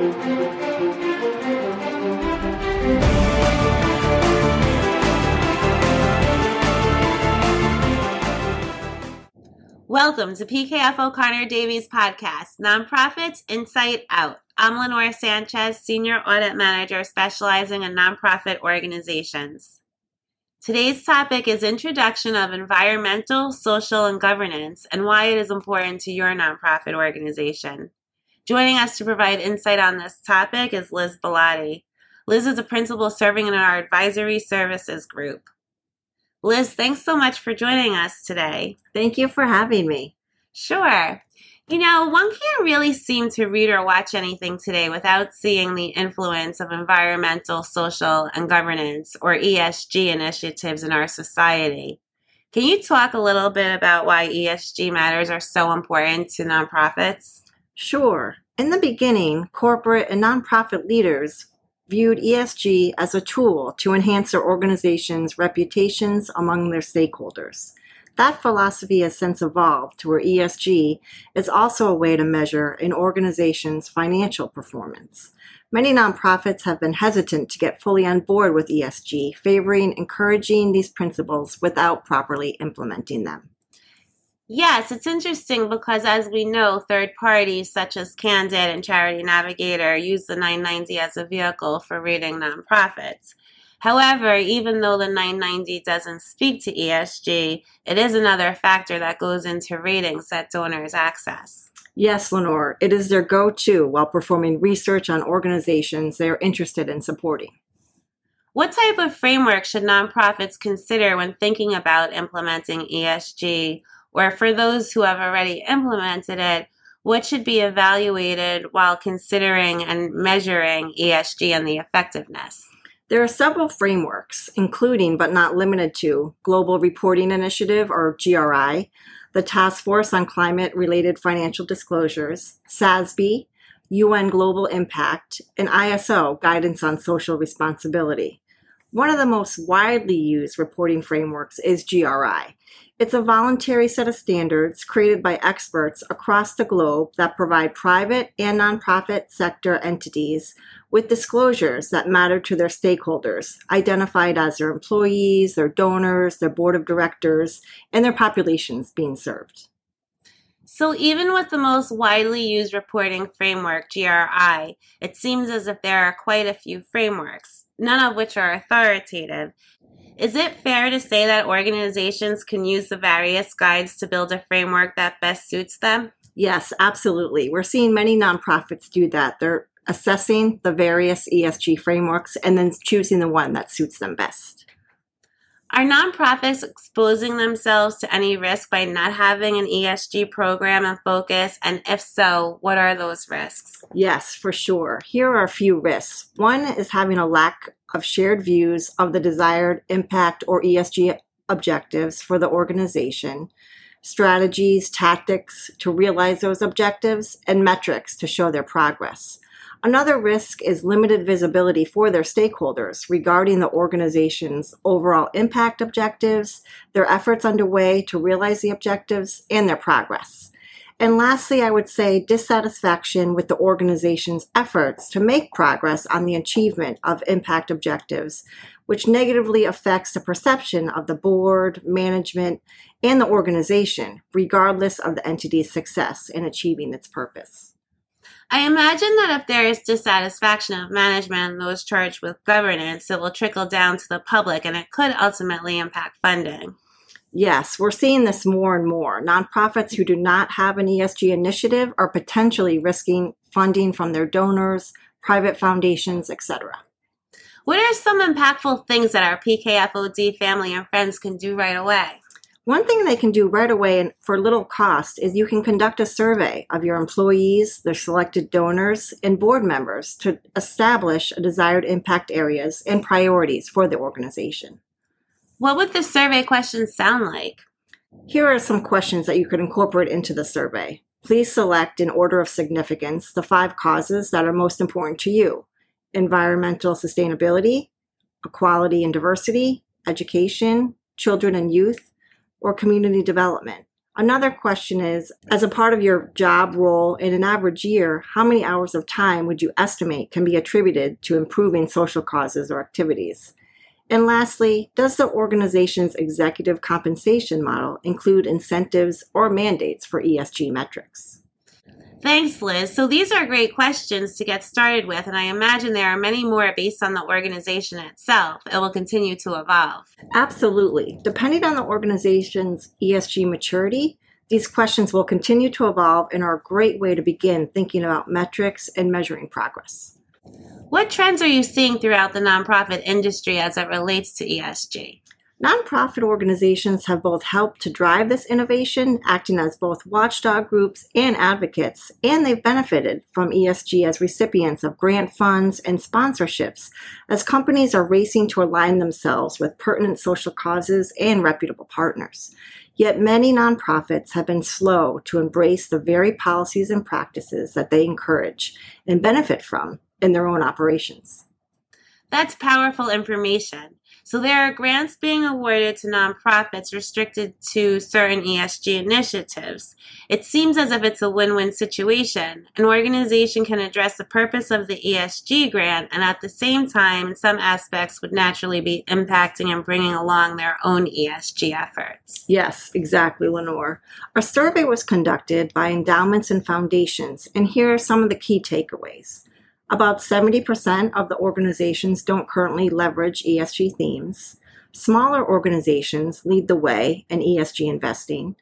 Welcome to PKF O'Connor Davies podcast, Nonprofits Insight Out. I'm Lenora Sanchez, Senior Audit Manager specializing in nonprofit organizations. Today's topic is Introduction of Environmental, Social, and Governance and why it is important to your nonprofit organization. Joining us to provide insight on this topic is Liz Bellotti. Liz is a principal serving in our advisory services group. Liz, thanks so much for joining us today. Thank you for having me. Sure. You know, one can't really seem to read or watch anything today without seeing the influence of environmental, social, and governance, or ESG, initiatives in our society. Can you talk a little bit about why ESG matters are so important to nonprofits? Sure. In the beginning, corporate and nonprofit leaders viewed ESG as a tool to enhance their organization's reputations among their stakeholders. That philosophy has since evolved to where ESG is also a way to measure an organization's financial performance. Many nonprofits have been hesitant to get fully on board with ESG, favoring encouraging these principles without properly implementing them. Yes, it's interesting because as we know, third parties such as Candid and Charity Navigator use the 990 as a vehicle for rating nonprofits. However, even though the 990 doesn't speak to ESG, it is another factor that goes into ratings that donors access. Yes, Lenore, it is their go to while performing research on organizations they are interested in supporting. What type of framework should nonprofits consider when thinking about implementing ESG? Or for those who have already implemented it, what should be evaluated while considering and measuring ESG and the effectiveness? There are several frameworks, including but not limited to Global Reporting Initiative or GRI, the Task Force on Climate Related Financial Disclosures, SASB, UN Global Compact, and ISO Guidance on Social Responsibility. One of the most widely used reporting frameworks is GRI. It's a voluntary set of standards created by experts across the globe that provide private and nonprofit sector entities with disclosures that matter to their stakeholders, identified as their employees, their donors, their board of directors, and their populations being served. So, even with the most widely used reporting framework, GRI, it seems as if there are quite a few frameworks, none of which are authoritative. Is it fair to say that organizations can use the various guides to build a framework that best suits them? Yes, absolutely. We're seeing many nonprofits do that. They're assessing the various ESG frameworks and then choosing the one that suits them best. Are nonprofits exposing themselves to any risk by not having an ESG program and focus? And if so, what are those risks? Yes, for sure. Here are a few risks. One is having a lack of shared views of the desired impact or ESG objectives for the organization, strategies, tactics to realize those objectives, and metrics to show their progress. Another risk is limited visibility for their stakeholders regarding the organization's overall impact objectives, their efforts underway to realize the objectives, and their progress. And lastly, I would say dissatisfaction with the organization's efforts to make progress on the achievement of impact objectives, which negatively affects the perception of the board, management, and the organization, regardless of the entity's success in achieving its purpose. I imagine that if there is dissatisfaction of management and those charged with governance, it will trickle down to the public and it could ultimately impact funding. Yes, we're seeing this more and more. Nonprofits who do not have an ESG initiative are potentially risking funding from their donors, private foundations, etc. What are some impactful things that our PKFOD family and friends can do right away? One thing they can do right away and for little cost is you can conduct a survey of your employees, their selected donors, and board members to establish desired impact areas and priorities for the organization. What would the survey questions sound like? Here are some questions that you could incorporate into the survey. Please select in order of significance the five causes that are most important to you environmental sustainability, equality and diversity, education, children and youth, or community development. Another question is As a part of your job role in an average year, how many hours of time would you estimate can be attributed to improving social causes or activities? And lastly, does the organization's executive compensation model include incentives or mandates for ESG metrics? Thanks, Liz. So these are great questions to get started with, and I imagine there are many more based on the organization itself. It will continue to evolve. Absolutely. Depending on the organization's ESG maturity, these questions will continue to evolve and are a great way to begin thinking about metrics and measuring progress. What trends are you seeing throughout the nonprofit industry as it relates to ESG? Nonprofit organizations have both helped to drive this innovation, acting as both watchdog groups and advocates, and they've benefited from ESG as recipients of grant funds and sponsorships as companies are racing to align themselves with pertinent social causes and reputable partners. Yet many nonprofits have been slow to embrace the very policies and practices that they encourage and benefit from in their own operations. That's powerful information. So there are grants being awarded to nonprofits restricted to certain ESG initiatives. It seems as if it's a win-win situation. An organization can address the purpose of the ESG grant and at the same time, some aspects would naturally be impacting and bringing along their own ESG efforts. Yes, exactly, Lenore. A survey was conducted by endowments and foundations, and here are some of the key takeaways. About 70% of the organizations don't currently leverage ESG themes. Smaller organizations lead the way in ESG investing.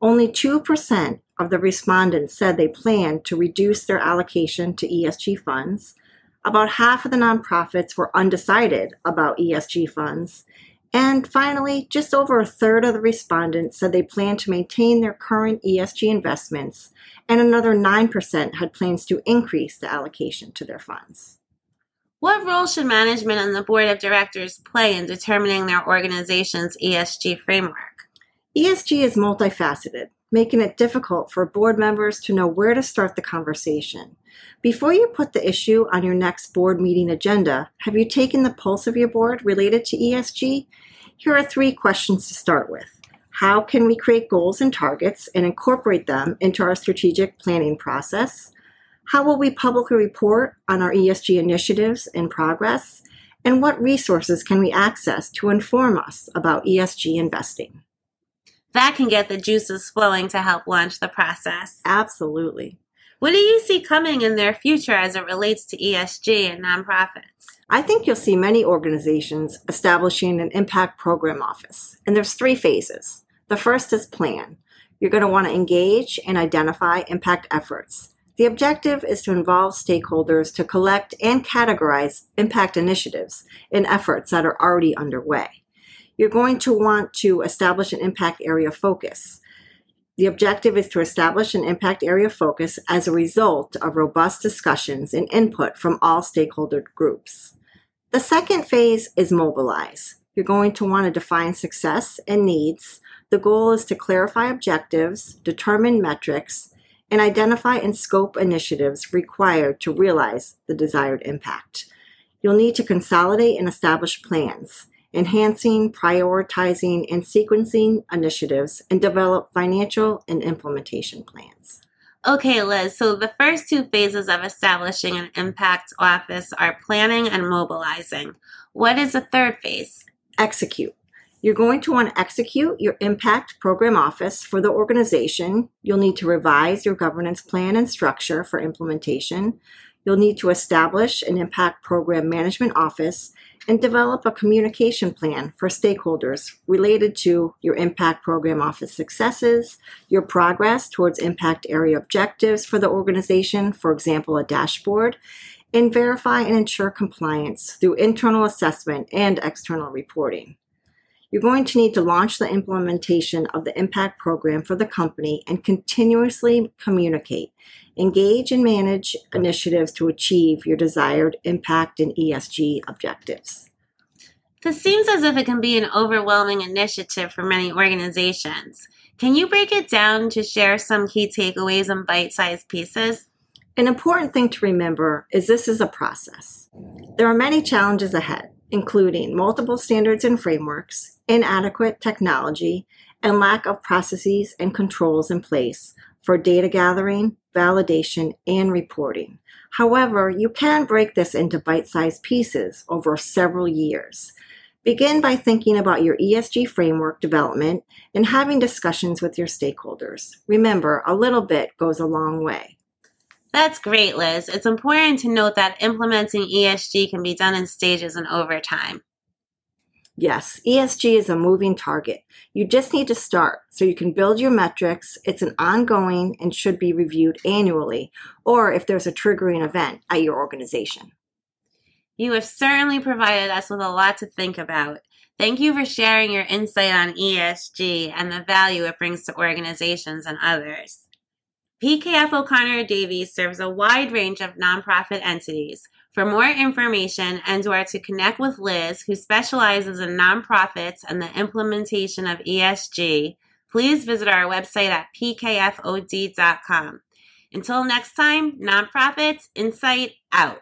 Only 2% of the respondents said they plan to reduce their allocation to ESG funds. About half of the nonprofits were undecided about ESG funds, and finally, just over a third of the respondents said they plan to maintain their current ESG investments, and another 9% had plans to increase the allocation to their funds. What role should management and the board of directors play in determining their organization's ESG framework? ESG is multifaceted, making it difficult for board members to know where to start the conversation. Before you put the issue on your next board meeting agenda, have you taken the pulse of your board related to ESG? Here are three questions to start with. How can we create goals and targets and incorporate them into our strategic planning process? How will we publicly report on our ESG initiatives and progress? And what resources can we access to inform us about ESG investing? That can get the juices flowing to help launch the process. Absolutely. What do you see coming in their future as it relates to ESG and nonprofits? I think you'll see many organizations establishing an impact program office. And there's three phases. The first is plan. You're going to want to engage and identify impact efforts. The objective is to involve stakeholders to collect and categorize impact initiatives and efforts that are already underway. You're going to want to establish an impact area focus. The objective is to establish an impact area focus as a result of robust discussions and input from all stakeholder groups. The second phase is mobilize. You're going to want to define success and needs. The goal is to clarify objectives, determine metrics, and identify and scope initiatives required to realize the desired impact. You'll need to consolidate and establish plans enhancing, prioritizing, and sequencing initiatives, and develop financial and implementation plans. Okay, Liz, so the first two phases of establishing an impact office are planning and mobilizing. What is the third phase? Execute. You're going to want to execute your impact program office for the organization. You'll need to revise your governance plan and structure for implementation. You'll need to establish an impact program management office and develop a communication plan for stakeholders related to your impact program office successes, your progress towards impact area objectives for the organization, for example, a dashboard, and verify and ensure compliance through internal assessment and external reporting. You're going to need to launch the implementation of the impact program for the company and continuously communicate, engage, and manage initiatives to achieve your desired impact and ESG objectives. This seems as if it can be an overwhelming initiative for many organizations. Can you break it down to share some key takeaways in bite sized pieces? An important thing to remember is this is a process. There are many challenges ahead including multiple standards and frameworks, inadequate technology, and lack of processes and controls in place for data gathering, validation, and reporting. However, you can break this into bite sized pieces over several years. Begin by thinking about your ESG framework development and having discussions with your stakeholders. Remember, a little bit goes a long way. That's great, Liz. It's important to note that implementing ESG can be done in stages and over time. Yes, ESG is a moving target. You just need to start so you can build your metrics. It's an ongoing and should be reviewed annually, or if there's a triggering event at your organization. You have certainly provided us with a lot to think about. Thank you for sharing your insight on ESG and the value it brings to organizations and others. PKF O'Connor Davies serves a wide range of nonprofit entities for more information and or to connect with Liz, who specializes in nonprofits and the implementation of ESG, please visit our website at pkfod.com. Until next time, nonprofits, insight out.